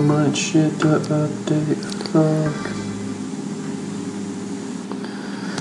so much shit to update. Fuck.